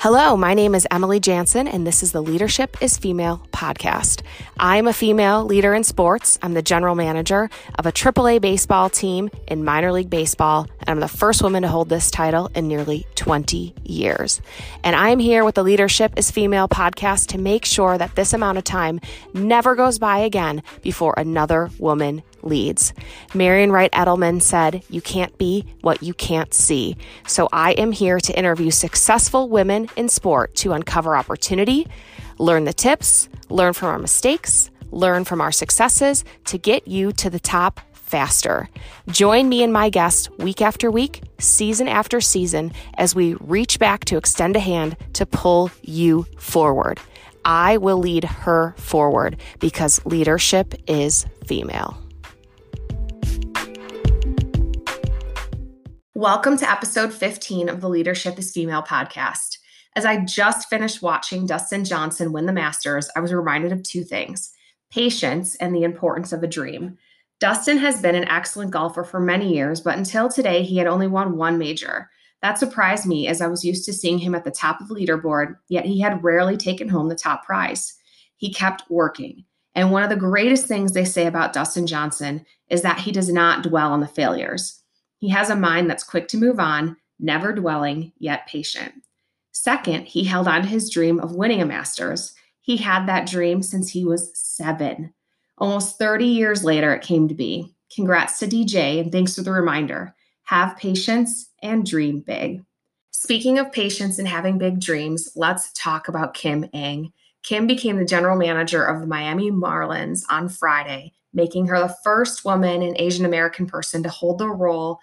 Hello, my name is Emily Jansen, and this is the Leadership is Female podcast. I'm a female leader in sports. I'm the general manager of a AAA baseball team in minor league baseball, and I'm the first woman to hold this title in nearly 20 years. And I'm here with the Leadership is Female podcast to make sure that this amount of time never goes by again before another woman leads. Marian Wright Edelman said, You can't be what you can't see. So I am here to interview successful women in sport to uncover opportunity, learn the tips, learn from our mistakes, learn from our successes to get you to the top faster. Join me and my guests week after week, season after season, as we reach back to extend a hand to pull you forward. I will lead her forward because leadership is female. Welcome to episode 15 of the Leadership is Female podcast. As I just finished watching Dustin Johnson win the Masters, I was reminded of two things patience and the importance of a dream. Dustin has been an excellent golfer for many years, but until today, he had only won one major. That surprised me as I was used to seeing him at the top of the leaderboard, yet he had rarely taken home the top prize. He kept working. And one of the greatest things they say about Dustin Johnson is that he does not dwell on the failures. He has a mind that's quick to move on, never dwelling, yet patient. Second, he held on to his dream of winning a master's. He had that dream since he was seven. Almost 30 years later, it came to be. Congrats to DJ, and thanks for the reminder. Have patience and dream big. Speaking of patience and having big dreams, let's talk about Kim Ng. Kim became the general manager of the Miami Marlins on Friday making her the first woman and Asian American person to hold the role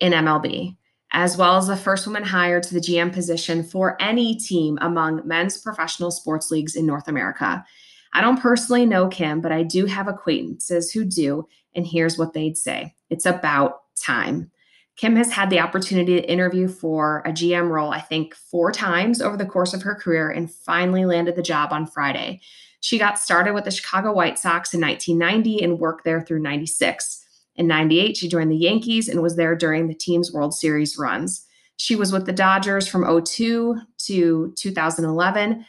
in MLB, as well as the first woman hired to the GM position for any team among men's professional sports leagues in North America. I don't personally know Kim, but I do have acquaintances who do, and here's what they'd say it's about time. Kim has had the opportunity to interview for a GM role, I think, four times over the course of her career and finally landed the job on Friday. She got started with the Chicago White Sox in 1990 and worked there through 96. In 98, she joined the Yankees and was there during the team's World Series runs. She was with the Dodgers from 02 to 2011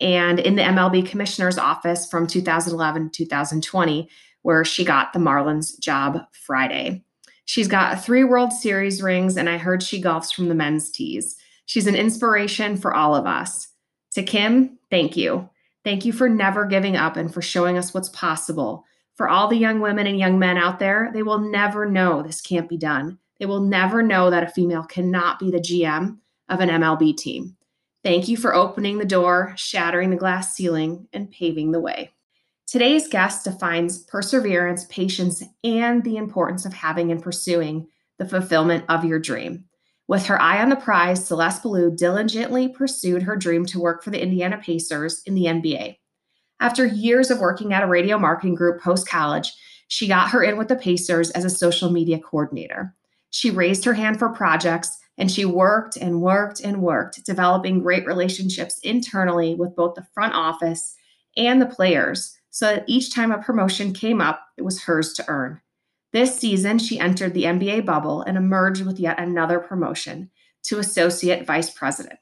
and in the MLB commissioner's office from 2011 to 2020, where she got the Marlins job Friday. She's got three World Series rings, and I heard she golfs from the men's tees. She's an inspiration for all of us. To Kim, thank you. Thank you for never giving up and for showing us what's possible. For all the young women and young men out there, they will never know this can't be done. They will never know that a female cannot be the GM of an MLB team. Thank you for opening the door, shattering the glass ceiling, and paving the way. Today's guest defines perseverance, patience, and the importance of having and pursuing the fulfillment of your dream. With her eye on the prize, Celeste Ballou diligently pursued her dream to work for the Indiana Pacers in the NBA. After years of working at a radio marketing group post college, she got her in with the Pacers as a social media coordinator. She raised her hand for projects and she worked and worked and worked, developing great relationships internally with both the front office and the players so that each time a promotion came up, it was hers to earn. This season, she entered the NBA bubble and emerged with yet another promotion to Associate Vice President.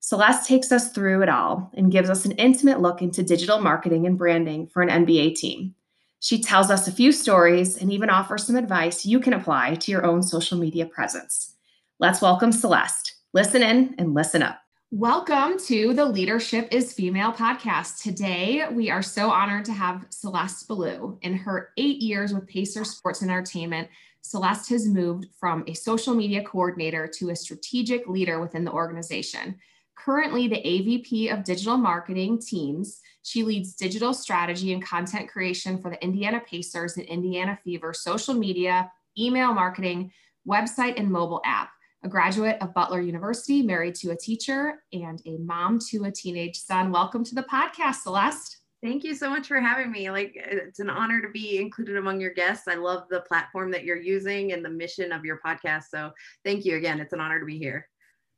Celeste takes us through it all and gives us an intimate look into digital marketing and branding for an NBA team. She tells us a few stories and even offers some advice you can apply to your own social media presence. Let's welcome Celeste. Listen in and listen up. Welcome to the Leadership is Female podcast. Today, we are so honored to have Celeste Ballou. In her eight years with Pacer Sports and Entertainment, Celeste has moved from a social media coordinator to a strategic leader within the organization. Currently, the AVP of digital marketing teams, she leads digital strategy and content creation for the Indiana Pacers and Indiana Fever social media, email marketing, website, and mobile app a graduate of Butler University, married to a teacher, and a mom to a teenage son. Welcome to the podcast, Celeste. Thank you so much for having me. Like, it's an honor to be included among your guests. I love the platform that you're using and the mission of your podcast. So, thank you again. It's an honor to be here.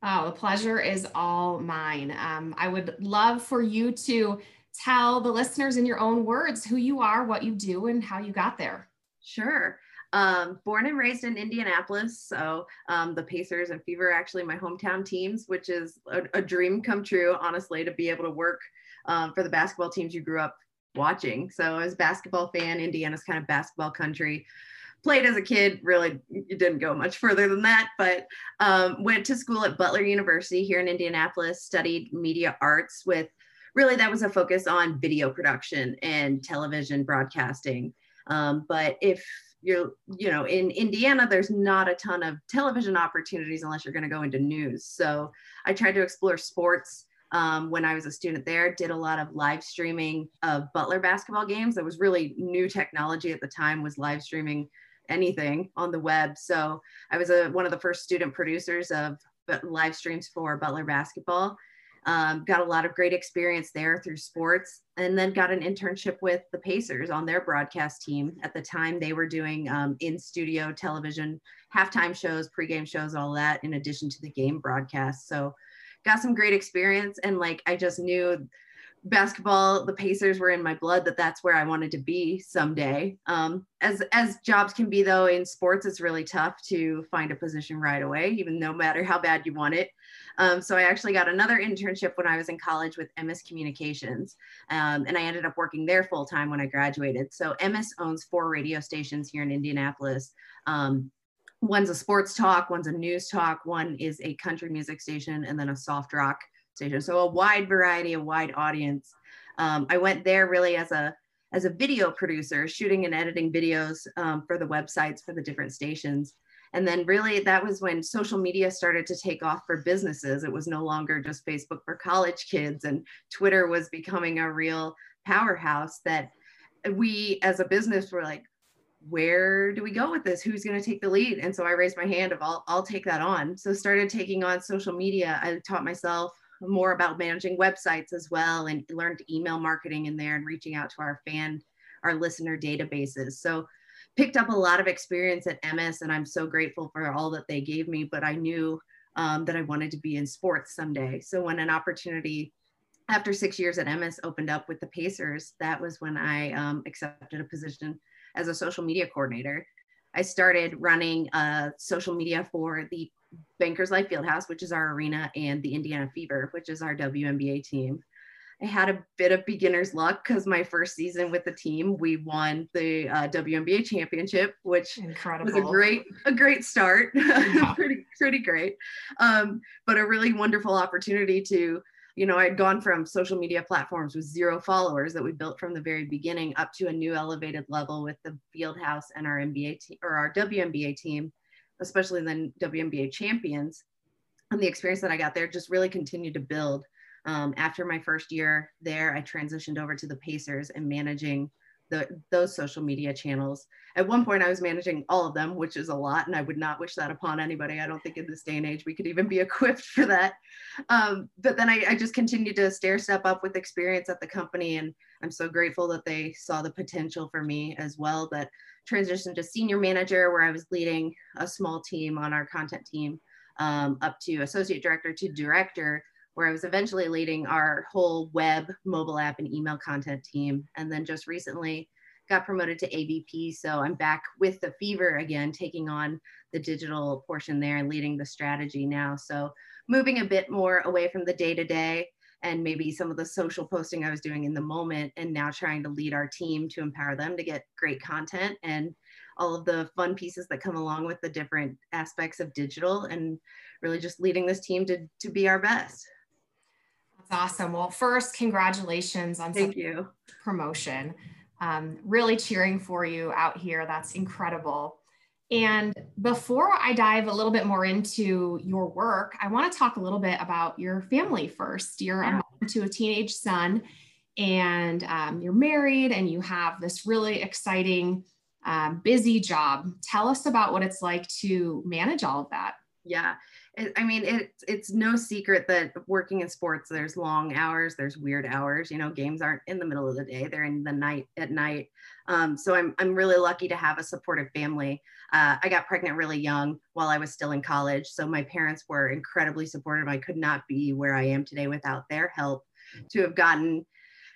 Oh, the pleasure is all mine. Um, I would love for you to tell the listeners in your own words who you are, what you do, and how you got there. Sure. Um, born and raised in Indianapolis, so um, the Pacers and Fever are actually my hometown teams, which is a, a dream come true, honestly, to be able to work um, for the basketball teams you grew up watching. So as a basketball fan, Indiana's kind of basketball country. Played as a kid, really didn't go much further than that, but um, went to school at Butler University here in Indianapolis, studied media arts with really that was a focus on video production and television broadcasting. Um, but if you're, you know, in Indiana, there's not a ton of television opportunities unless you're going to go into news. So I tried to explore sports um, when I was a student there, did a lot of live streaming of Butler basketball games. That was really new technology at the time was live streaming anything on the web. So I was a, one of the first student producers of live streams for Butler basketball. Um, got a lot of great experience there through sports, and then got an internship with the Pacers on their broadcast team. At the time, they were doing um, in studio television, halftime shows, pregame shows, all that, in addition to the game broadcast. So, got some great experience. And like, I just knew basketball the pacers were in my blood that that's where i wanted to be someday. Um, as as jobs can be though in sports it's really tough to find a position right away even no matter how bad you want it. Um, so i actually got another internship when i was in college with Emmis communications um, and i ended up working there full time when i graduated. So Emmis owns four radio stations here in indianapolis. Um, one's a sports talk one's a news talk one is a country music station and then a soft rock station. So a wide variety, a wide audience. Um, I went there really as a as a video producer, shooting and editing videos um, for the websites for the different stations. And then really that was when social media started to take off for businesses. It was no longer just Facebook for college kids and Twitter was becoming a real powerhouse that we as a business were like, where do we go with this? Who's going to take the lead? And so I raised my hand of I'll, I'll take that on. So started taking on social media. I taught myself more about managing websites as well and learned email marketing in there and reaching out to our fan, our listener databases. So picked up a lot of experience at Emmis and I'm so grateful for all that they gave me, but I knew um, that I wanted to be in sports someday. So when an opportunity after six years at Emmis opened up with the Pacers, that was when I um, accepted a position as a social media coordinator. I started running uh, social media for the Bankers Life Fieldhouse, which is our arena, and the Indiana Fever, which is our WNBA team. I had a bit of beginner's luck because my first season with the team, we won the uh, WNBA championship, which Incredible. was a great a great start, yeah. pretty pretty great, um, but a really wonderful opportunity to, you know, I'd gone from social media platforms with zero followers that we built from the very beginning up to a new elevated level with the Fieldhouse and our NBA team or our WNBA team especially the WNBA champions. And the experience that I got there just really continued to build. Um, after my first year there, I transitioned over to the Pacers and managing the, those social media channels. At one point, I was managing all of them, which is a lot, and I would not wish that upon anybody. I don't think in this day and age we could even be equipped for that. Um, but then I, I, just continued to stair step up with experience at the company, and I'm so grateful that they saw the potential for me as well. That transitioned to senior manager, where I was leading a small team on our content team, um, up to associate director to director, where I was eventually leading our whole web, mobile app, and email content team. And then just recently got promoted to AVP. So I'm back with the Fever again, taking on the digital portion there and leading the strategy now. So moving a bit more away from the day to day and maybe some of the social posting I was doing in the moment, and now trying to lead our team to empower them to get great content and all of the fun pieces that come along with the different aspects of digital and really just leading this team to, to be our best. Awesome. Well, first, congratulations on Thank you. promotion. Um, really cheering for you out here. That's incredible. And before I dive a little bit more into your work, I want to talk a little bit about your family first. You're yeah. a mom to a teenage son, and um, you're married, and you have this really exciting, um, busy job. Tell us about what it's like to manage all of that. Yeah, I mean, it's it's no secret that working in sports, there's long hours, there's weird hours. You know, games aren't in the middle of the day; they're in the night at night. Um, so I'm I'm really lucky to have a supportive family. Uh, I got pregnant really young while I was still in college, so my parents were incredibly supportive. I could not be where I am today without their help. To have gotten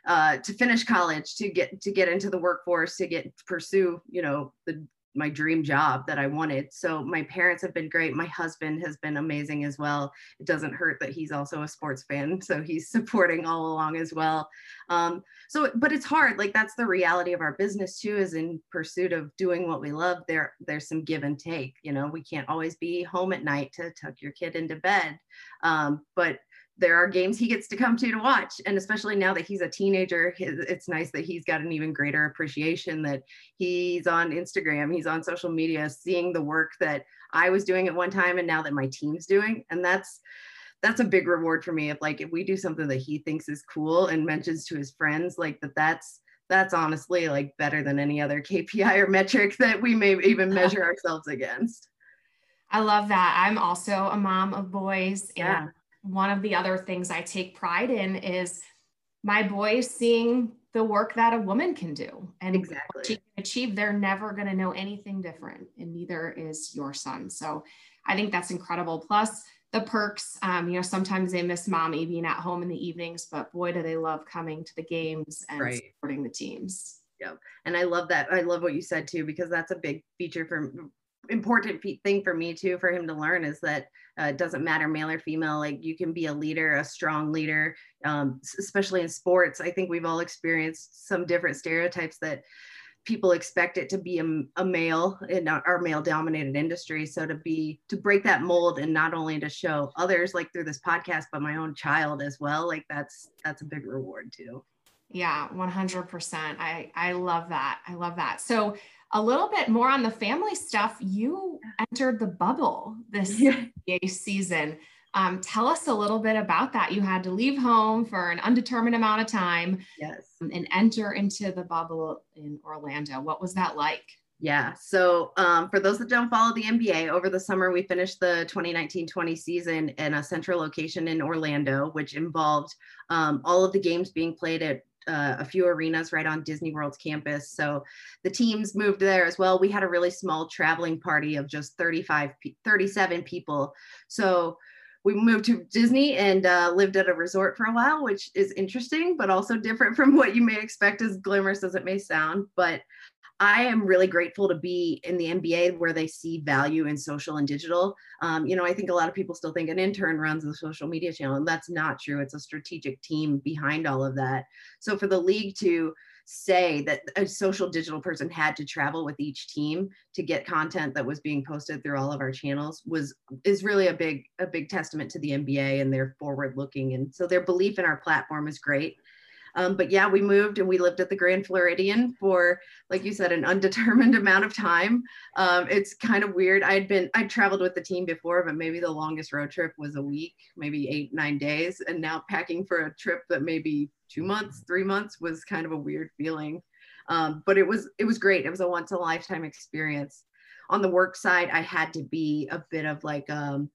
uh, to finish college, to get to get into the workforce, to get pursue, you know, the my dream job that I wanted. So my parents have been great. My husband has been amazing as well. It doesn't hurt that he's also a sports fan, so he's supporting all along as well. Um, so, but it's hard. Like that's the reality of our business too. Is in pursuit of doing what we love. There, there's some give and take. You know, we can't always be home at night to tuck your kid into bed, um, but there are games he gets to come to to watch. And especially now that he's a teenager it's nice that he's got an even greater appreciation that he's on instagram he's on social media seeing the work that i was doing at one time and now that my team's doing. And that's that's a big reward for me. If like if we do something that he thinks is cool and mentions to his friends like that that's that's honestly like better than any other kpi or metric that we may even measure ourselves against. I love that. I'm also a mom of boys yeah. and one of the other things I take pride in is my boys seeing the work that a woman can do and exactly. she can achieve. They're never going to know anything different, and neither is your son. So I think that's incredible. Plus, the perks, um, you know, sometimes they miss mommy being at home in the evenings, but boy, do they love coming to the games and right. supporting the teams. Yeah. And I love that. I love what you said too, because that's a big feature for important thing for me too for him to learn is that uh, it doesn't matter male or female like you can be a leader a strong leader um, especially in sports. I think we've all experienced some different stereotypes that people expect it to be a, a male in our male dominated industry. So to be to break that mold and not only to show others like through this podcast but my own child as well like that's that's a big reward too. Yeah 100% i i love that. I love that. So a little bit more on the family stuff. You entered the bubble this yeah. season. Um, tell us a little bit about that. You had to leave home for an undetermined amount of time yes. and enter into the bubble in Orlando. What was that like? Yeah. So, um, for those that don't follow the NBA, over the summer we finished the 2019 20 season in a central location in Orlando, which involved um, all of the games being played at uh, a few arenas right on Disney World's campus. So the teams moved there as well. We had a really small traveling party of just 35, 37 people. So we moved to Disney and uh, lived at a resort for a while, which is interesting, but also different from what you may expect, as glamorous as it may sound. But I am really grateful to be in the NBA where they see value in social and digital. Um, you know, I think a lot of people still think an intern runs the social media channel, and that's not true. It's a strategic team behind all of that. So for the league to say that a social digital person had to travel with each team to get content that was being posted through all of our channels was is really a big a big testament to the NBA and their forward looking and so their belief in our platform is great um, but yeah, we moved and we lived at the Grand Floridian for, like you said, an undetermined amount of time. Um, it's kind of weird. I'd been, I traveled with the team before, but maybe the longest road trip was a week, maybe eight, nine days. And now packing for a trip that maybe two months, three months was kind of a weird feeling. Um, but it was, it was great. It was a once a lifetime experience. On the work side, I had to be a bit of like, um,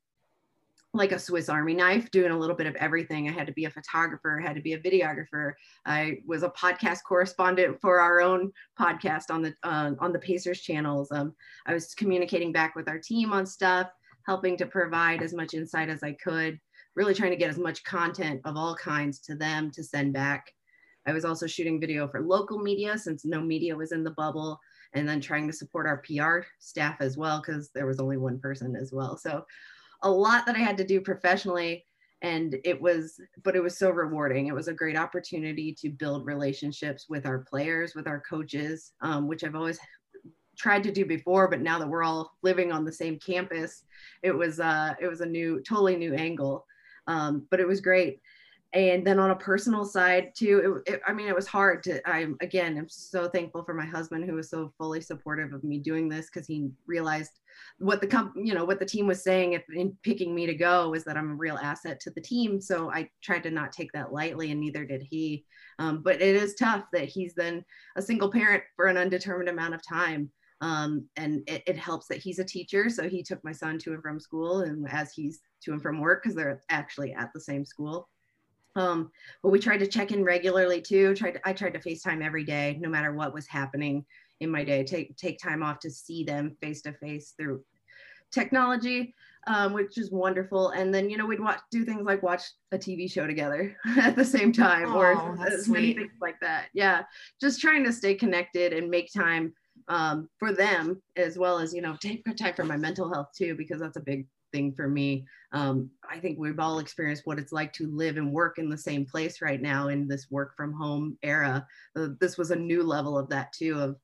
like a Swiss Army knife, doing a little bit of everything. I had to be a photographer, had to be a videographer. I was a podcast correspondent for our own podcast on the uh, on the Pacers channels. Um, I was communicating back with our team on stuff, helping to provide as much insight as I could. Really trying to get as much content of all kinds to them to send back. I was also shooting video for local media since no media was in the bubble, and then trying to support our PR staff as well because there was only one person as well. So a lot that I had to do professionally and it was but it was so rewarding. It was a great opportunity to build relationships with our players with our coaches um, which i've always tried to do before but now that we're all living on the same campus it was uh it was a new totally new angle. Um, but it was great and then on a personal side too it, it, i mean it was hard to i'm again i'm so thankful for my husband who was so fully supportive of me doing this because he realized what the comp you know what the team was saying if, in picking me to go was that i'm a real asset to the team. So i tried to not take that lightly and neither did he. Um, but it is tough that he's then a single parent for an undetermined amount of time. Um, and it, it, helps that he's a teacher. So he took my son to and from school and as he's to and from work because they're actually at the same school um, but we tried to check in regularly too. Tried to, I tried to FaceTime every day, no matter what was happening in my day. Take take time off to see them face to face through technology, um, which is wonderful. And then you know we'd watch do things like watch a TV show together at the same time, oh, or as many things like that. Yeah, just trying to stay connected and make time um, for them as well as you know take time for my mental health too because that's a big thing for me. Um, i think we've all experienced what it's like to live and work in the same place right now in this work from home era. Uh, this was a new level of that too of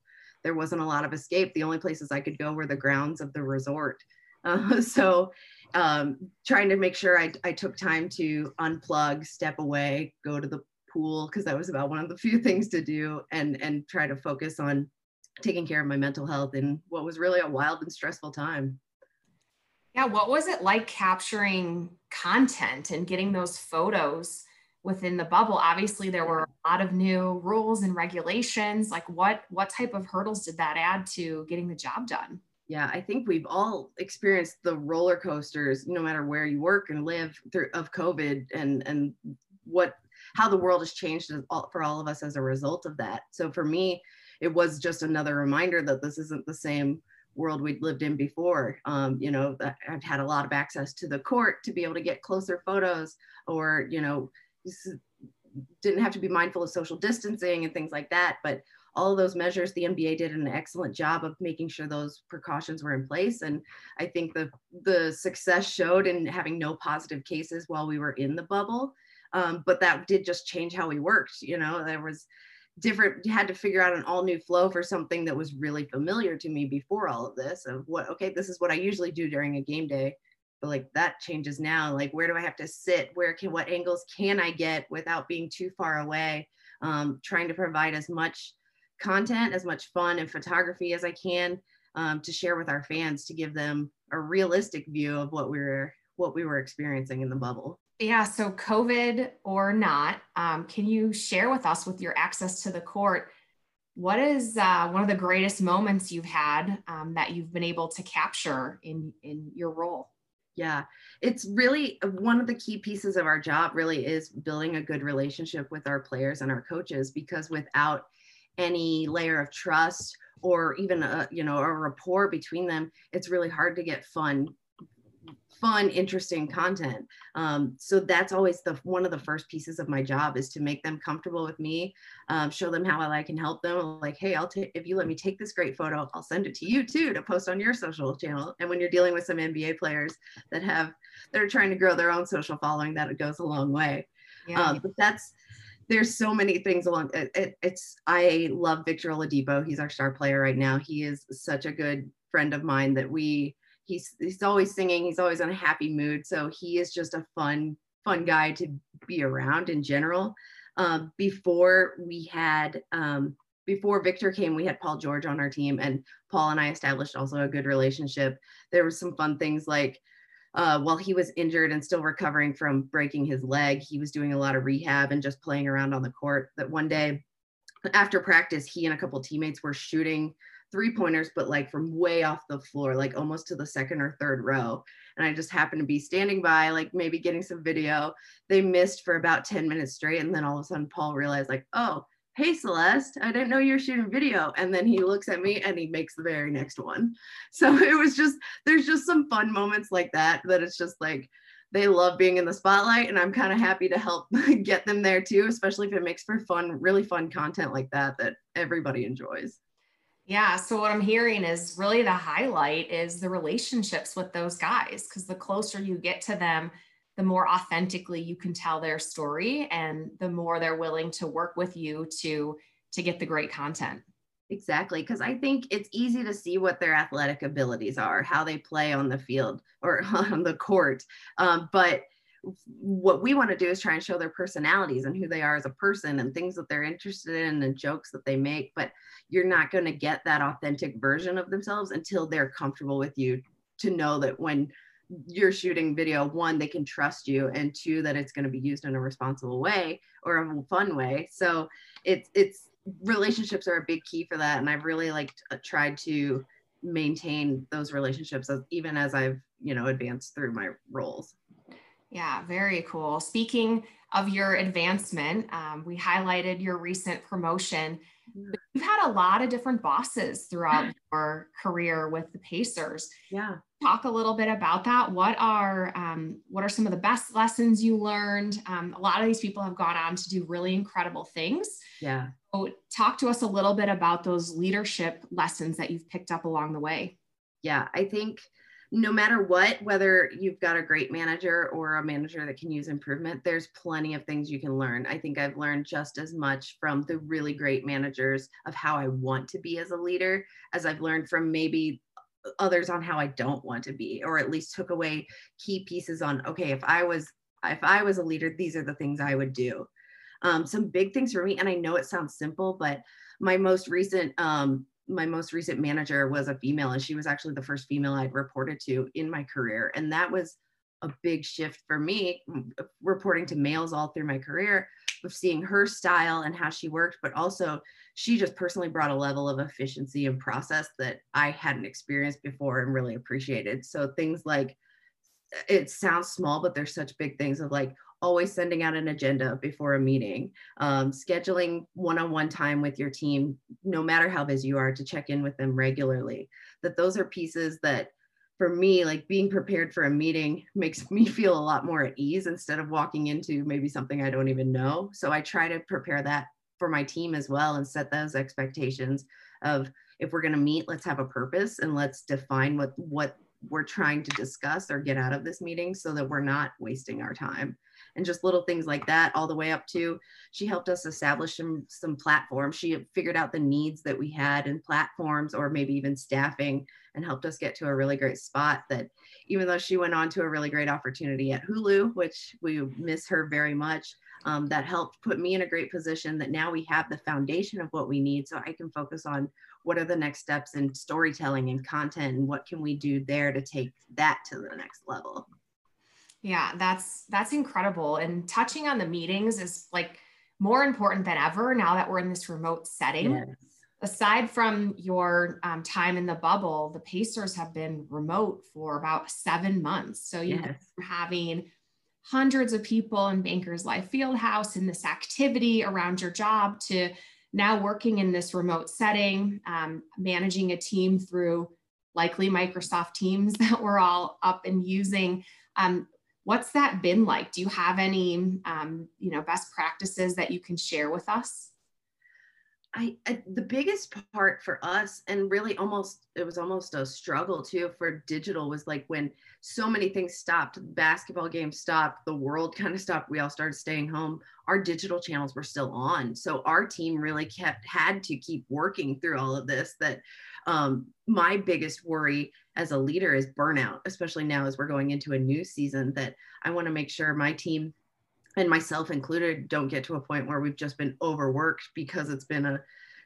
there wasn't a lot of escape. The only places i could go were the grounds of the resort. Uh, so um, trying to make sure I, I took time to unplug step away go to the pool because that was about one of the few things to do and and try to focus on taking care of my mental health in what was really a wild and stressful time. Yeah, what was it like capturing content and getting those photos within the bubble? Obviously, there were a lot of new rules and regulations. Like what what type of hurdles did that add to getting the job done? Yeah, I think we've all experienced the roller coasters, no matter where you work and live through of COVID and and what how the world has changed for all of us as a result of that. So for me, it was just another reminder that this isn't the same world we'd lived in before. Um, you know, I've had a lot of access to the court to be able to get closer photos or, you know, didn't have to be mindful of social distancing and things like that. But all of those measures, the NBA did an excellent job of making sure those precautions were in place. And I think the the success showed in having no positive cases while we were in the bubble. Um, but that did just change how we worked. You know, there was different had to figure out an all new flow for something that was really familiar to me before all of this of what okay this is what i usually do during a game day but like that changes now like where do i have to sit? Where can what angles can i get without being too far away? Um, trying to provide as much content as much fun and photography as i can um, to share with our fans to give them a realistic view of what we were what we were experiencing in the bubble yeah, so COVID or not, um, can you share with us with your access to the court? What is uh, one of the greatest moments you've had um, that you've been able to capture in in your role? Yeah, it's really uh, one of the key pieces of our job. Really, is building a good relationship with our players and our coaches because without any layer of trust or even a you know a rapport between them, it's really hard to get fun fun interesting content. Um, so that's always the one of the first pieces of my job is to make them comfortable with me um, show them how i can help them. Like hey i'll take if you let me take this great photo i'll send it to you too to post on your social channel. And when you're dealing with some nba players that have that are trying to grow their own social following that it goes a long way. Yeah. um, but that's there's so many things along it, it, it's i love victor oladipo. He's our star player right now. He is such a good friend of mine that we he's he's always singing he's always in a happy mood. So he is just a fun fun guy to be around in general. Um, before we had um, before victor came we had paul george on our team and paul and i established also a good relationship. There was some fun things like uh, while he was injured and still recovering from breaking his leg he was doing a lot of rehab and just playing around on the court. That one day after practice he and a couple teammates were shooting three pointers, but like from way off the floor, like almost to the second or third row. And I just happened to be standing by, like maybe getting some video. They missed for about 10 minutes straight. And then all of a sudden, Paul realized, like, oh, hey, Celeste, I didn't know you were shooting video. And then he looks at me and he makes the very next one. So it was just, there's just some fun moments like that, that it's just like, they love being in the spotlight and i'm kind of happy to help get them there too especially if it makes for fun really fun content like that that everybody enjoys yeah. So what I'm hearing is really the highlight is the relationships with those guys because the closer you get to them, the more authentically you can tell their story and the more they're willing to work with you to to get the great content. Exactly, because I think it's easy to see what their athletic abilities are, how they play on the field or on the court. Um, but what we want to do is try and show their personalities and who they are as a person and things that they're interested in and jokes that they make. But you're not going to get that authentic version of themselves until they're comfortable with you to know that when you're shooting video one they can trust you and two that it's going to be used in a responsible way or a fun way so it's it's relationships are a big key for that and i've really like uh, tried to maintain those relationships as, even as i've you know advanced through my roles yeah very cool speaking of your advancement um, we highlighted your recent promotion you've had a lot of different bosses throughout your career with the Pacers. Yeah. Talk a little bit about that. What are um, what are some of the best lessons you learned? Um, a lot of these people have gone on to do really incredible things. Yeah. So talk to us a little bit about those leadership lessons that you've picked up along the way. Yeah, I think no matter what, whether you've got a great manager or a manager that can use improvement, there's plenty of things you can learn. I think I've learned just as much from the really great managers of how I want to be as a leader as I've learned from maybe others on how I don't want to be, or at least took away key pieces on, okay, if I was if I was a leader, these are the things I would do. Um, some big things for me, and I know it sounds simple, but my most recent um, my most recent manager was a female and she was actually the first female I'd reported to in my career. And that was a big shift for me reporting to males all through my career of seeing her style and how she worked, but also she just personally brought a level of efficiency and process that I hadn't experienced before and really appreciated. So things like it sounds small, but there's such big things of like always sending out an agenda before a meeting, um, scheduling one on one time with your team, no matter how busy you are, to check in with them regularly. That those are pieces that for me, like being prepared for a meeting makes me feel a lot more at ease instead of walking into maybe something I don't even know. So I try to prepare that for my team as well and set those expectations of if we're going to meet let's have a purpose and let's define what what we're trying to discuss or get out of this meeting so that we're not wasting our time and just little things like that all the way up to she helped us establish some some platforms. She figured out the needs that we had in platforms or maybe even staffing and helped us get to a really great spot that even though she went on to a really great opportunity at hulu which we miss her very much um, that helped put me in a great position that now we have the foundation of what we need. So i can focus on what are the next steps in storytelling and content and what can we do there to take that to the next level yeah that's that's incredible and touching on the meetings is like more important than ever now that we're in this remote setting yes. aside from your um, time in the bubble the pacers have been remote for about seven months so you yes. having hundreds of people in bankers life fieldhouse in this activity around your job to now working in this remote setting, um, managing a team through likely Microsoft Teams that we're all up and using. Um, what's that been like? Do you have any, um, you know, best practices that you can share with us? I, I, the biggest part for us and really almost it was almost a struggle too for digital was like when so many things stopped basketball games stopped the world kind of stopped we all started staying home our digital channels were still on so our team really kept had to keep working through all of this that um, my biggest worry as a leader is burnout especially now as we're going into a new season that i want to make sure my team and myself included don't get to a point where we've just been overworked because it's been a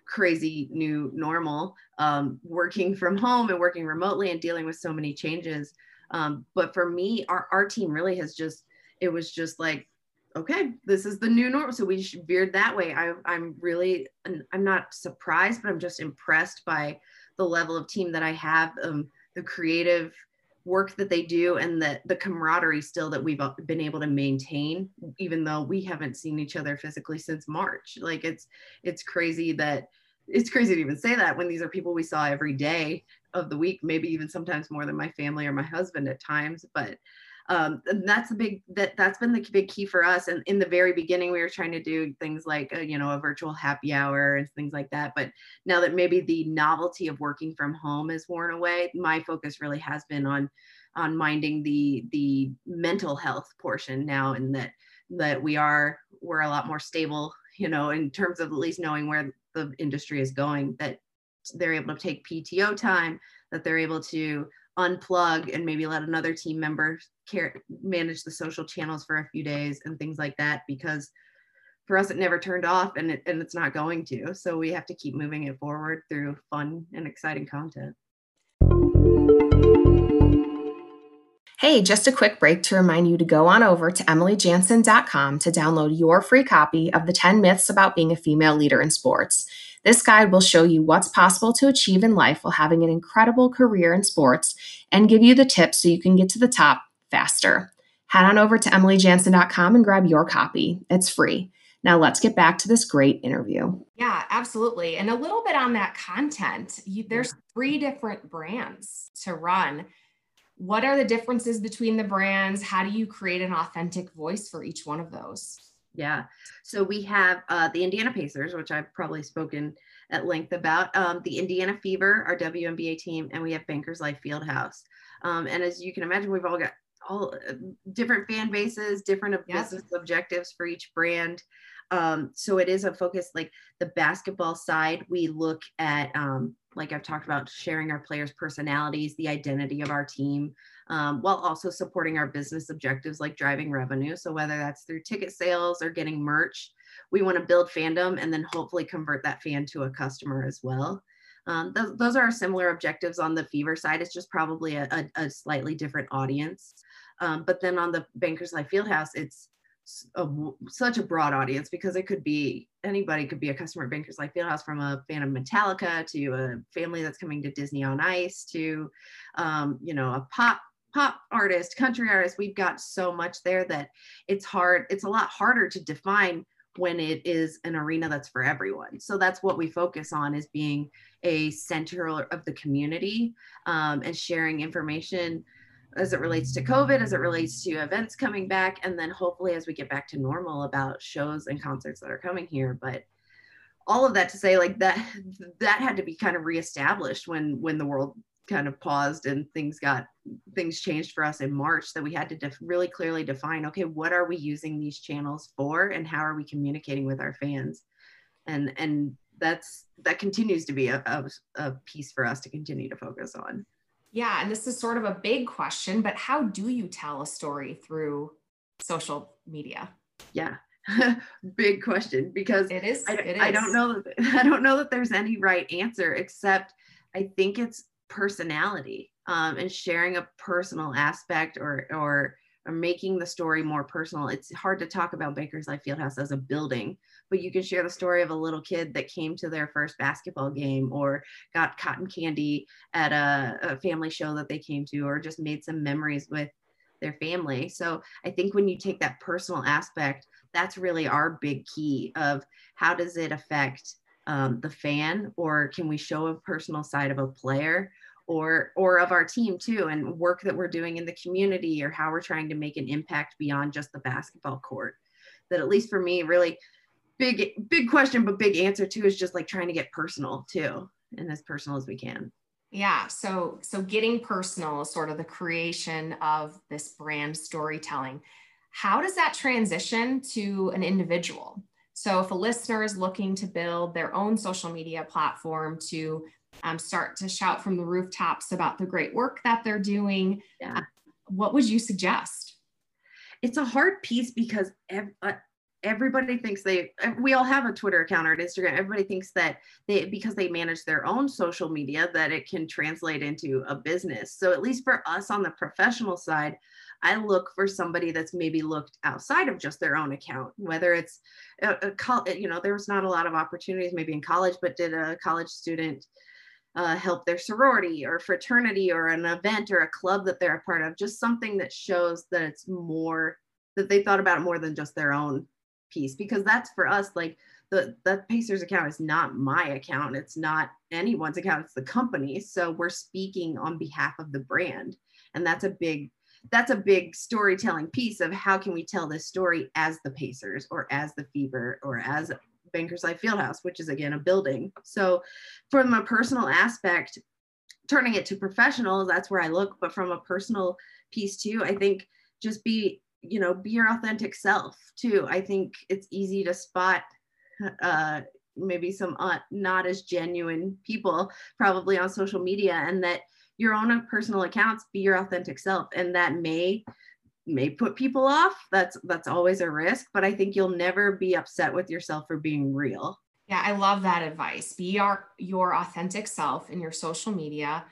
crazy new normal um, working from home and working remotely and dealing with so many changes. Um, but for me our, our team really has just it was just like okay this is the new normal so we veered that way. I, i'm really i'm not surprised but i'm just impressed by the level of team that i have um, the creative work that they do and the the camaraderie still that we've uh, been able to maintain even though we haven't seen each other physically since March. Like it's it's crazy that it's crazy to even say that when these are people we saw every day of the week maybe even sometimes more than my family or my husband at times but um, that's a big that that's been the big key for us and in the very beginning we were trying to do things like a, uh, you know a virtual happy hour and things like that but now that maybe the novelty of working from home is worn away my focus really has been on on minding the the mental health portion now and that that we are we're a lot more stable you know in terms of at least knowing where the industry is going that they're able to take pto time that they're able to unplug and maybe let another team member care manage the social channels for a few days and things like that because for us it never turned off and, it, and it's not going to so we have to keep moving it forward through fun and exciting content Hey, just a quick break to remind you to go on over to emilyjansen.com to download your free copy of the 10 myths about being a female leader in sports. This guide will show you what's possible to achieve in life while having an incredible career in sports and give you the tips so you can get to the top faster. Head on over to emilyjansen.com and grab your copy. It's free. Now let's get back to this great interview. Yeah, absolutely. And a little bit on that content. You, there's three different brands to run. What are the differences between the brands? How do you create an authentic voice for each one of those? Yeah. So we have uh, the Indiana Pacers, which I've probably spoken at length about, um, the Indiana Fever, our WNBA team, and we have Bankers Life Fieldhouse. Um, and as you can imagine, we've all got all uh, different fan bases, different business objectives for each brand. Um, so it is a focus like the basketball side. We look at, um, like I've talked about, sharing our players' personalities, the identity of our team, um, while also supporting our business objectives like driving revenue. So whether that's through ticket sales or getting merch, we want to build fandom and then hopefully convert that fan to a customer as well. Um, those, those are similar objectives on the fever side. It's just probably a, a, a slightly different audience. Um, but then on the Bankers Life Fieldhouse, it's a, such a broad audience because it could be anybody could be a customer at Bankers Life Fieldhouse from a fan of Metallica to a family that's coming to Disney on Ice to, um, you know, a pop pop artist, country artist. We've got so much there that it's hard. It's a lot harder to define when it is an arena that's for everyone. So that's what we focus on is being a center of the community um, and sharing information as it relates to COVID, as it relates to events coming back, and then hopefully as we get back to normal about shows and concerts that are coming here. But all of that to say, like that, that had to be kind of reestablished when when the world kind of paused and things got things changed for us in March. That we had to def- really clearly define, okay, what are we using these channels for, and how are we communicating with our fans, and and that's that continues to be a, a, a piece for us to continue to focus on. Yeah, and this is sort of a big question, but how do you tell a story through social media? Yeah. big question because it is, I, it is. I don't know that I don't know that there's any right answer except I think it's personality um, and sharing a personal aspect or or or making the story more personal. It's hard to talk about Bankers Life Fieldhouse as a building, but you can share the story of a little kid that came to their first basketball game or got cotton candy at a, a family show that they came to or just made some memories with their family. So I think when you take that personal aspect, that's really our big key of how does it affect um, the fan or can we show a personal side of a player or or of our team too and work that we're doing in the community or how we're trying to make an impact beyond just the basketball court that at least for me really big big question but big answer too is just like trying to get personal too and as personal as we can yeah so so getting personal is sort of the creation of this brand storytelling how does that transition to an individual so if a listener is looking to build their own social media platform to um, start to shout from the rooftops about the great work that they're doing. Yeah. Uh, what would you suggest? It's a hard piece because ev- uh, everybody thinks they we all have a twitter account or an instagram. Everybody thinks that they because they manage their own social media that it can translate into a business. So at least for us on the professional side i look for somebody that's maybe looked outside of just their own account whether it's a, a you know there was not a lot of opportunities maybe in college but did a college student uh, help their sorority or fraternity or an event or a club that they're a part of, just something that shows that it's more that they thought about more than just their own piece. Because that's for us, like the the Pacers account is not my account. It's not anyone's account. It's the company. So we're speaking on behalf of the brand, and that's a big that's a big storytelling piece of how can we tell this story as the Pacers or as the Fever or as Bankers Life Fieldhouse, which is again a building. So, from a personal aspect, turning it to professional, that's where I look. But from a personal piece too, I think just be, you know, be your authentic self too. I think it's easy to spot uh, maybe some uh, not as genuine people probably on social media, and that your own personal accounts be your authentic self, and that may may put people off. That's that's always a risk but i think you'll never be upset with yourself for being real. Yeah i love that advice. Be your your authentic self in your social media.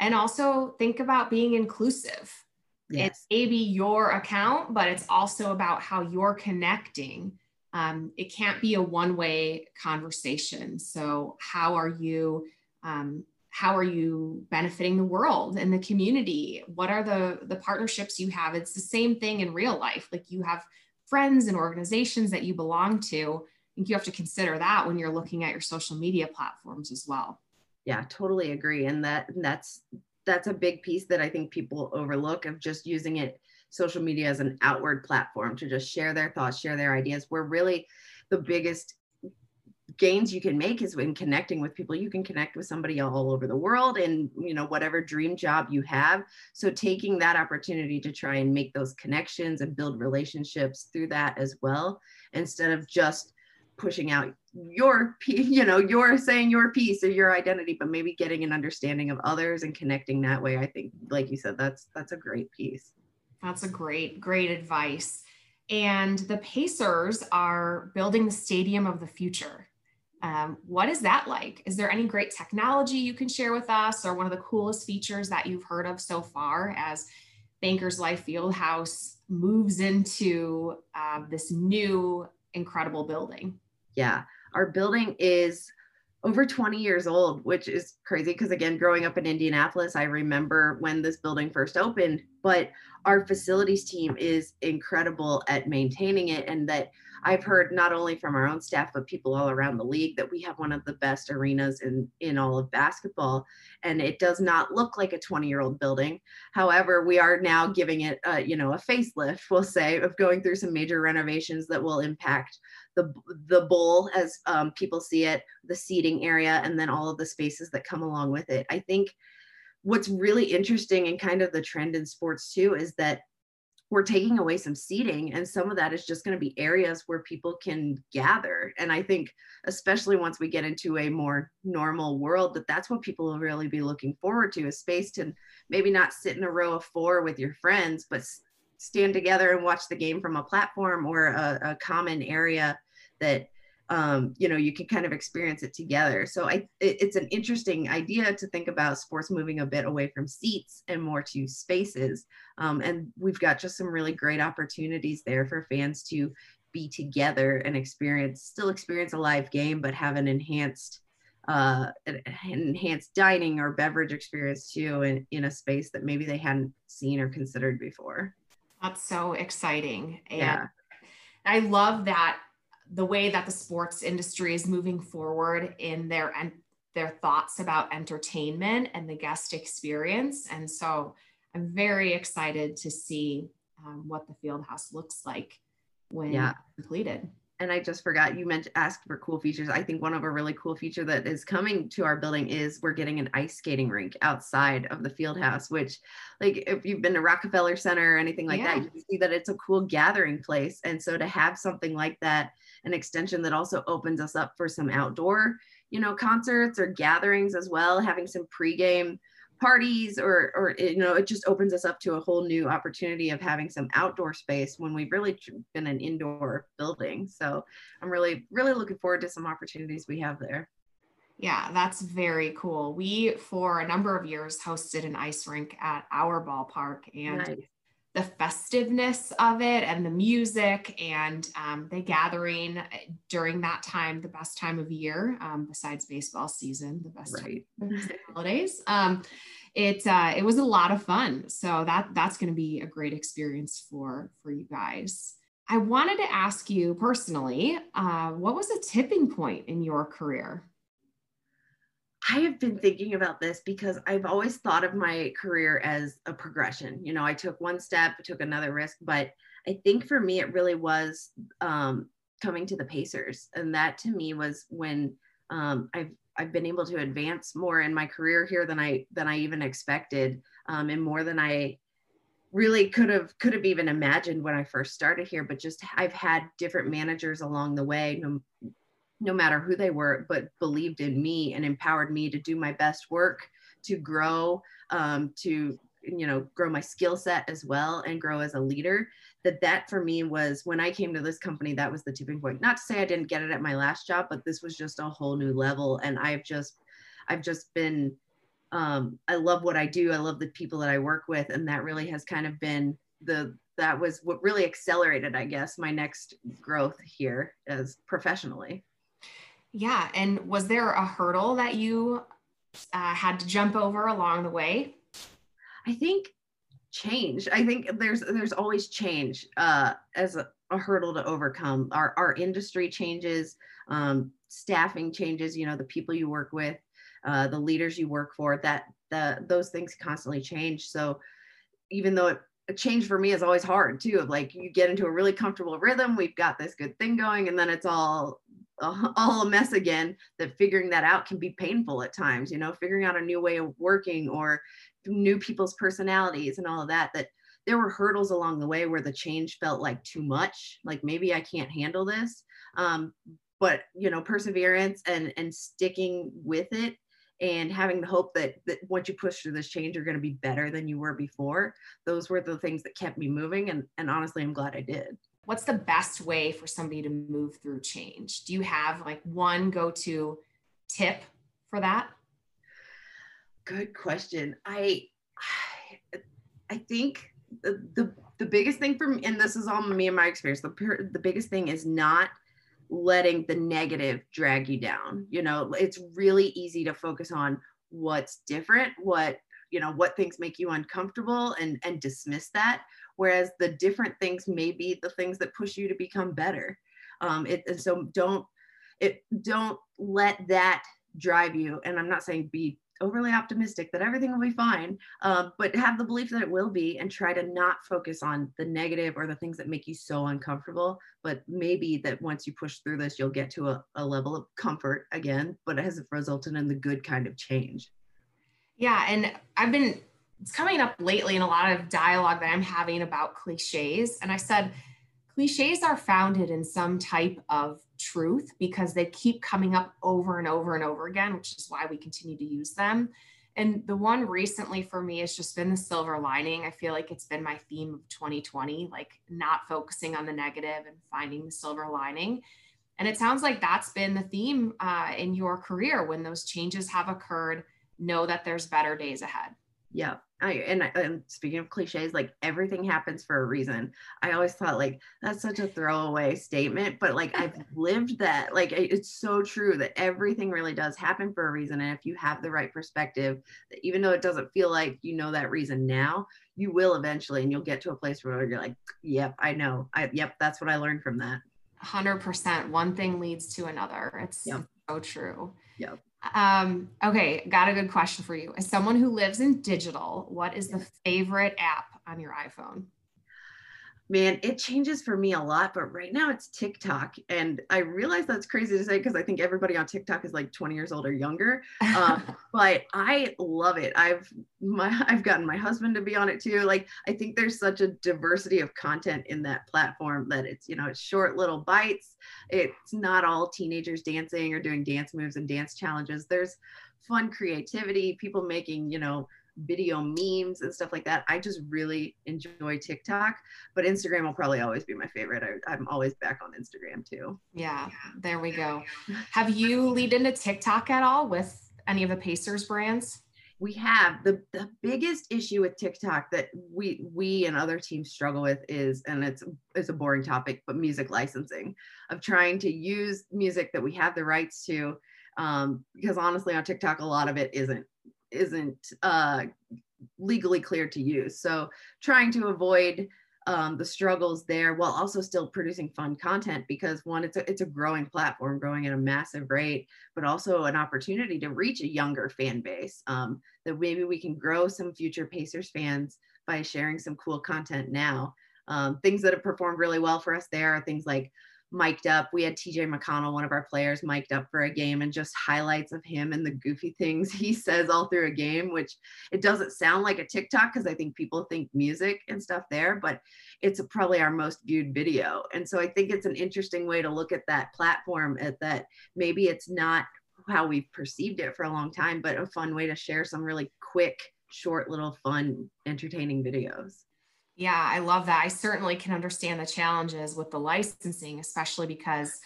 And also think about being inclusive yes. it's maybe your account but it's also about how you're connecting um, it can't be a one-way conversation so how are you um, how are you benefiting the world and the community what are the the partnerships you have it's the same thing in real life like you have friends and organizations that you belong to. I think you have to consider that when you're looking at your social media platforms as well. Yeah, totally agree. And that that's that's a big piece that I think people overlook of just using it social media as an outward platform to just share their thoughts, share their ideas. Where really the biggest gains you can make is when connecting with people you can connect with somebody all over the world and you know whatever dream job you have so taking that opportunity to try and make those connections and build relationships through that as well instead of just pushing out your you know you're saying your piece or your identity but maybe getting an understanding of others and connecting that way i think like you said that's that's a great piece that's a great great advice and the pacers are building the stadium of the future um, what is that like? Is there any great technology you can share with us, or one of the coolest features that you've heard of so far as Bankers Life Fieldhouse moves into uh, this new incredible building? Yeah, our building is over 20 years old, which is crazy because, again, growing up in Indianapolis, I remember when this building first opened. But our facilities team is incredible at maintaining it, and that I've heard not only from our own staff, but people all around the league that we have one of the best arenas in, in all of basketball. And it does not look like a 20 year old building. However, we are now giving it, a, you know, a facelift, we'll say, of going through some major renovations that will impact the, the bowl as um, people see it, the seating area, and then all of the spaces that come along with it. I think what's really interesting and kind of the trend in sports too is that we're taking away some seating and some of that is just going to be areas where people can gather and i think especially once we get into a more normal world that that's what people will really be looking forward to a space to maybe not sit in a row of four with your friends but stand together and watch the game from a platform or a, a common area that um, you know you can kind of experience it together. So i it, it's an interesting idea to think about sports moving a bit away from seats and more to spaces. Um, and we've got just some really great opportunities there for fans to be together and experience still experience a live game but have an enhanced uh, an enhanced dining or beverage experience too in, in a space that maybe they hadn't seen or considered before. That's so exciting. And yeah. i love that the way that the sports industry is moving forward in their and their thoughts about entertainment and the guest experience. And so I'm very excited to see um, what the field house looks like when yeah. completed. And I just forgot you mentioned asked for cool features. I think one of a really cool feature that is coming to our building is we're getting an ice skating rink outside of the field house, which like if you've been to Rockefeller Center or anything like yeah. that, you see that it's a cool gathering place. And so to have something like that an extension that also opens us up for some outdoor, you know, concerts or gatherings as well, having some pregame parties or or eh, you know it just opens us up to a whole new opportunity of having some outdoor space when we've really been an indoor building. So i'm really really looking forward to some opportunities we have there. Yeah that's very cool. We for a number of years hosted an ice rink at our ballpark and nice the festiveness of it and the music and um, the gathering during that time, the best time of year, um, besides baseball season, the best right. holidays. Um, it uh, it was a lot of fun. So that that's going to be a great experience for for you guys. I wanted to ask you personally, uh, what was a tipping point in your career? I have been thinking about this because I've always thought of my career as a progression. You know, I took one step, took another risk, but I think for me, it really was um, coming to the Pacers. And that to me was when um, I've, I've been able to advance more in my career here than I, than I even expected um, and more than I really could have could have even imagined when I first started here but just I've had different managers along the way no matter who they were, but believed in me and empowered me to do my best work, to grow, um, to you know grow my skill set as well and grow as a leader that that for me was when i came to this company that was the tipping point. Not to say i didn't get it at my last job but this was just a whole new level and i've just i've just been um, i love what i do i love the people that i work with and that really has kind of been the that was what really accelerated i guess my next growth here as professionally yeah. And was there a hurdle that you uh, had to jump over along the way? I think change. I think there's there's always change uh, as a a hurdle to overcome. Our, our industry changes, um, staffing changes, you know, the people you work with, uh, the leaders you work for, that the, those things constantly change. So even though it, a change for me is always hard too, of like you get into a really comfortable rhythm, we've got this good thing going, and then it's all all a mess again that figuring that out can be painful at times you know figuring out a new way of working or new people's personalities and all of that that there were hurdles along the way where the change felt like too much like maybe i can't handle this um, but you know perseverance and and sticking with it and having the hope that, that once you push through this change you're going to be better than you were before those were the things that kept me moving and and honestly i'm glad i did what's the best way for somebody to move through change? Do you have like one go-to tip for that? Good question. I i think the, the the biggest thing for me and this is all me and my experience the, the biggest thing is not letting the negative drag you down you know? It's really easy to focus on what's different what you know what things make you uncomfortable and and dismiss that whereas the different things may be the things that push you to become better um it and so don't it don't let that drive you and i'm not saying be overly optimistic that everything will be fine, um, but have the belief that it will be and try to not focus on the negative or the things that make you so uncomfortable. But maybe that once you push through this, you'll get to a, a level of comfort again, but it has resulted in the good kind of change. Yeah. And I've been, it's coming up lately in a lot of dialogue that I'm having about cliches. And I said, cliches are founded in some type of truth because they keep coming up over and over and over again, which is why we continue to use them. And the one recently for me has just been the silver lining. I feel like it's been my theme of 2020, like not focusing on the negative and finding the silver lining. And it sounds like that's been the theme uh, in your career when those changes have occurred. Know that there's better days ahead. Yeah. I, and, and speaking of cliches, like everything happens for a reason. I always thought like that's such a throwaway statement, but like I've lived that. Like it's so true that everything really does happen for a reason. And if you have the right perspective, that even though it doesn't feel like you know that reason now, you will eventually, and you'll get to a place where you're like, "Yep, I know. I yep, that's what I learned from that." Hundred percent. One thing leads to another. It's yep. so true. Yep. Um, okay, got a good question for you. As someone who lives in digital, what is the favorite app on your iPhone? Man, it changes for me a lot, but right now it's TikTok. And I realize that's crazy to say because I think everybody on TikTok is like 20 years old or younger. Um, but I love it. I've my I've gotten my husband to be on it too. Like I think there's such a diversity of content in that platform that it's, you know, it's short little bites. It's not all teenagers dancing or doing dance moves and dance challenges. There's fun creativity, people making, you know, video memes and stuff like that. I just really enjoy TikTok, but Instagram will probably always be my favorite. I, am always back on Instagram too. Yeah, there we go. Have you lead into TikTok at all with any of the Pacers brands? We have the the biggest issue with TikTok that we we and other teams struggle with is, and it's it's a boring topic, but music licensing of trying to use music that we have the rights to um, because honestly on TikTok a lot of it isn't isn't uh, legally clear to use. So trying to avoid um, the struggles there while also still producing fun content because one, it's a, it's a growing platform, growing at a massive rate, but also an opportunity to reach a younger fan base um, that maybe we can grow some future Pacers fans by sharing some cool content now. Um, things that have performed really well for us there are things like mic'd up. We had TJ McConnell, one of our players, mic'd up for a game and just highlights of him and the goofy things he says all through a game, which it doesn't sound like a TikTok because I think people think music and stuff there, but it's probably our most viewed video. And so I think it's an interesting way to look at that platform at that maybe it's not how we've perceived it for a long time, but a fun way to share some really quick, short, little fun, entertaining videos. Yeah, I love that. I certainly can understand the challenges with the licensing, especially because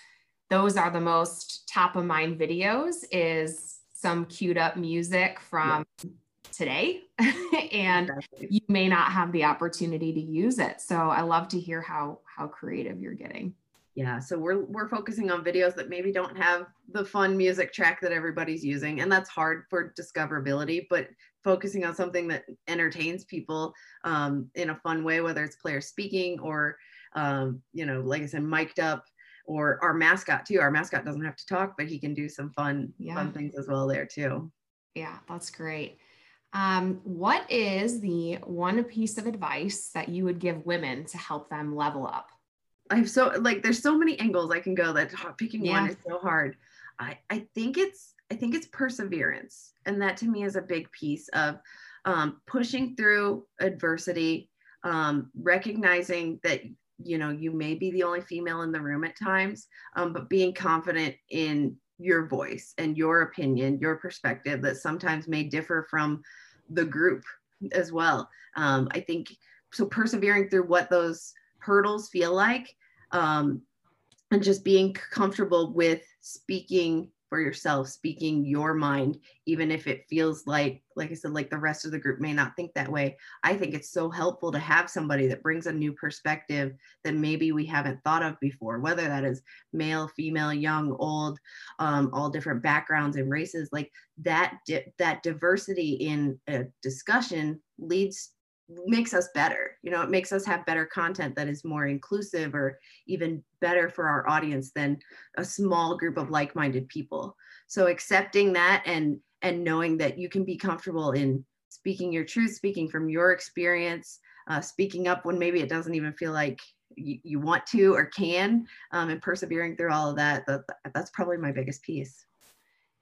those are the most top of mind videos is some queued up music from yeah. today and exactly. you may not have the opportunity to use it. So I love to hear how how creative you're getting. Yeah, so we're we're focusing on videos that maybe don't have the fun music track that everybody's using and that's hard for discoverability, but focusing on something that entertains people um, in a fun way, whether it's player speaking or um, you know, like I said, mic'd up or our mascot too. Our mascot doesn't have to talk, but he can do some fun, yeah. fun things as well there too. Yeah, that's great. Um, what is the one piece of advice that you would give women to help them level up? I have so like there's so many angles I can go that picking yeah. one is so hard. I, I think it's I think it's perseverance. And that to me is a big piece of um, pushing through adversity, um, recognizing that you know you may be the only female in the room at times, um, but being confident in your voice and your opinion, your perspective that sometimes may differ from the group as well. Um, I think so persevering through what those hurdles feel like um, and just being comfortable with speaking for yourself speaking your mind even if it feels like like i said like the rest of the group may not think that way. I think it's so helpful to have somebody that brings a new perspective that maybe we haven't thought of before whether that is male female young old um, all different backgrounds and races like that di- that diversity in a discussion leads makes us better you know it makes us have better content that is more inclusive or even better for our audience than a small group of like-minded people. So accepting that and and knowing that you can be comfortable in speaking your truth speaking from your experience uh, speaking up when maybe it doesn't even feel like you, you want to or can um, and persevering through all of that, that that's probably my biggest piece.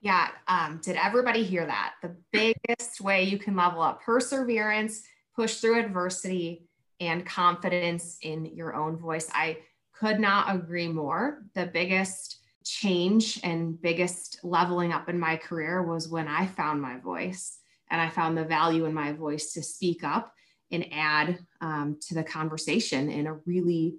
Yeah um, did everybody hear that? The biggest way you can level up perseverance push through adversity and confidence in your own voice. I could not agree more. The biggest change and biggest leveling up in my career was when I found my voice and I found the value in my voice to speak up and add um, to the conversation in a really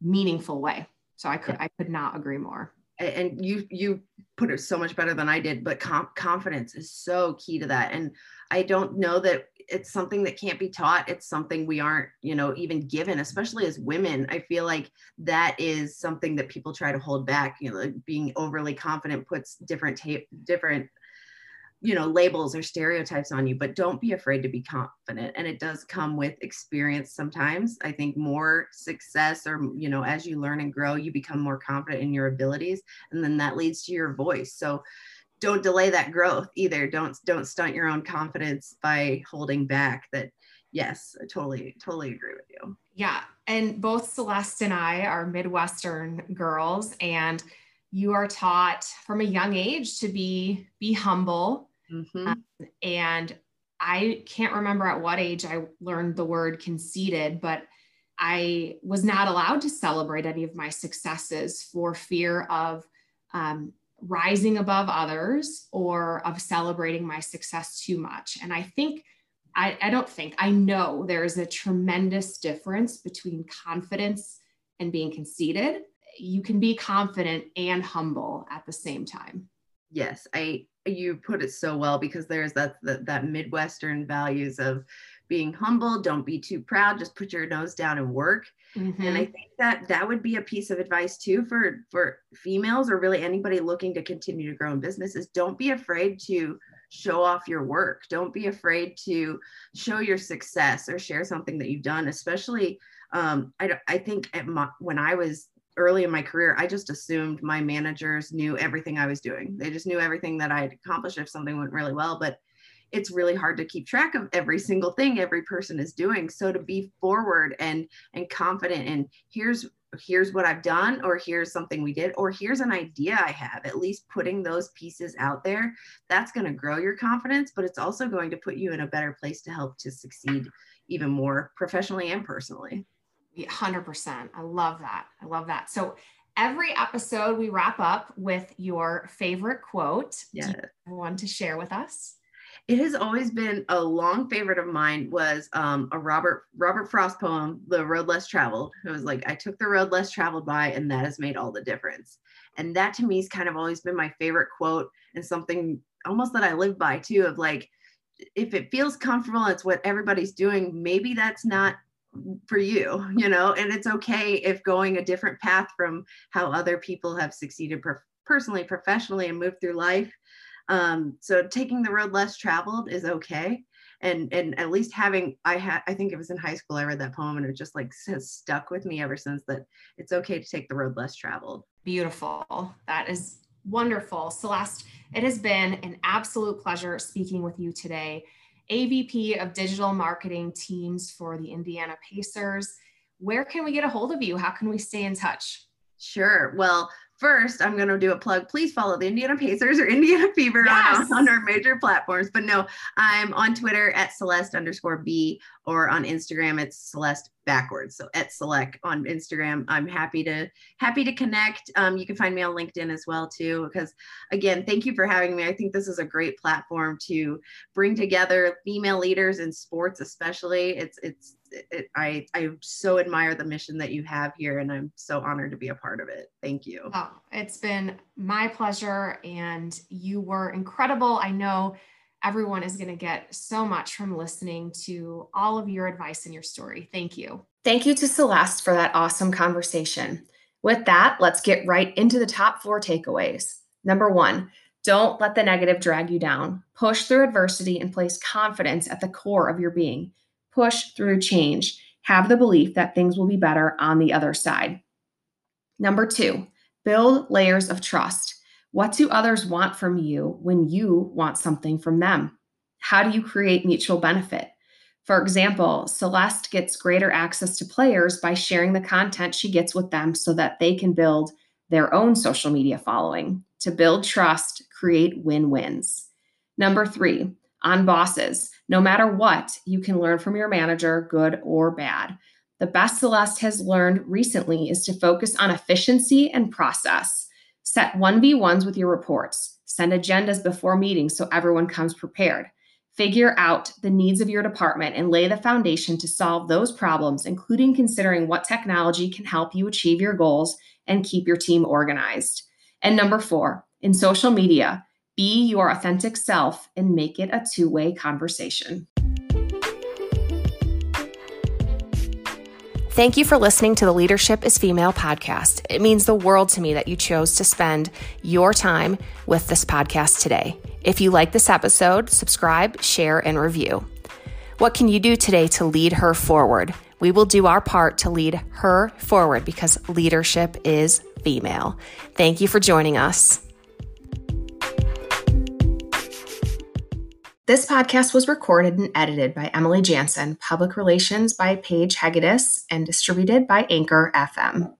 meaningful way. So I could I could not agree more. And you you put it so much better than I did, but com- confidence is so key to that. And I don't know that it's something that can't be taught. It's something we aren't you know even given especially as women. I feel like that is something that people try to hold back you know like being overly confident puts different tape different you know labels or stereotypes on you but don't be afraid to be confident. And it does come with experience sometimes. I think more success or you know as you learn and grow you become more confident in your abilities and then that leads to your voice. So don't delay that growth either. Don't don't stunt your own confidence by holding back that yes i totally totally agree with you. Yeah. And both celeste and i are midwestern girls and you are taught from a young age to be be humble. Mm-hmm. um, and i can't remember at what age i learned the word conceited but i was not allowed to celebrate any of my successes for fear of um, rising above others or of celebrating my success too much. And I think, I, I don't think, I know there is a tremendous difference between confidence and being conceited. You can be confident and humble at the same time. Yes, I you put it so well because there's that that, that midwestern values of being humble, don't be too proud, just put your nose down and work. Mm-hmm. And I mm-hmm. think that that would be a piece of advice too for for females or really anybody looking to continue to grow in business is don't be afraid to show off your work. Don't be afraid to show your success or share something that you've done, especially um, I, I think my, when I was early in my career, I just assumed my managers knew everything I was doing. They just knew everything that I had accomplished if something went really well. But it's really hard to keep track of every single thing every person is doing. So to be forward and and confident and here's here's what i've done or here's something we did or here's an idea i have at least putting those pieces out there that's going to grow your confidence but it's also going to put you in a better place to help to succeed even more professionally and personally. 100% i love that. I love that. So every episode we wrap up with your favorite quote. Yeah. want to share with us it has always been a long favorite of mine was um, a Robert Robert Frost poem, "The Road Less Traveled." It was like I took the road less traveled by, and that has made all the difference. And that to me has kind of always been my favorite quote and something almost that I live by too. Of like, if it feels comfortable, it's what everybody's doing. Maybe that's not for you, you know. And it's okay if going a different path from how other people have succeeded per- personally, professionally, and moved through life um, so taking the road less traveled is okay. and and at least having i had i think it was in high school i read that poem and it just like has stuck with me ever since that it's okay to take the road less traveled. Beautiful. That is wonderful. Celeste it has been an absolute pleasure speaking with you today. Avp of digital marketing teams for the indiana pacers. Where can we get a hold of you? How can we stay in touch? Sure. Well, first i'm going to do a plug. Please follow the indiana pacers or indiana fever yes. on, on, our major platforms. But no i'm on twitter at celeste underscore b or on instagram it's celeste backwards. So at select on instagram i'm happy to happy to connect. Um, you can find me on linkedin as well too because again thank you for having me. I think this is a great platform to bring together female leaders in sports especially. It's it's it, I I so admire the mission that you have here, and I'm so honored to be a part of it. Thank you. Oh, it's been my pleasure, and you were incredible. I know everyone is going to get so much from listening to all of your advice and your story. Thank you. Thank you to Celeste for that awesome conversation. With that, let's get right into the top four takeaways. Number one, don't let the negative drag you down. Push through adversity and place confidence at the core of your being push through change. Have the belief that things will be better on the other side. Number two, build layers of trust. What do others want from you when you want something from them? How do you create mutual benefit? For example, Celeste gets greater access to players by sharing the content she gets with them so that they can build their own social media following. To build trust, create win wins. Number three, on bosses. No matter what, you can learn from your manager, good or bad. The best Celeste has learned recently is to focus on efficiency and process. Set 1v1s with your reports. Send agendas before meetings so everyone comes prepared. Figure out the needs of your department and lay the foundation to solve those problems, including considering what technology can help you achieve your goals and keep your team organized. And number four, in social media, be your authentic self and make it a two way conversation. Thank you for listening to the Leadership is Female podcast. It means the world to me that you chose to spend your time with this podcast today. If you like this episode, subscribe, share, and review. What can you do today to lead her forward? We will do our part to lead her forward because leadership is female. Thank you for joining us. This podcast was recorded and edited by Emily Jansen, public relations by Paige Hegedus, and distributed by Anchor FM.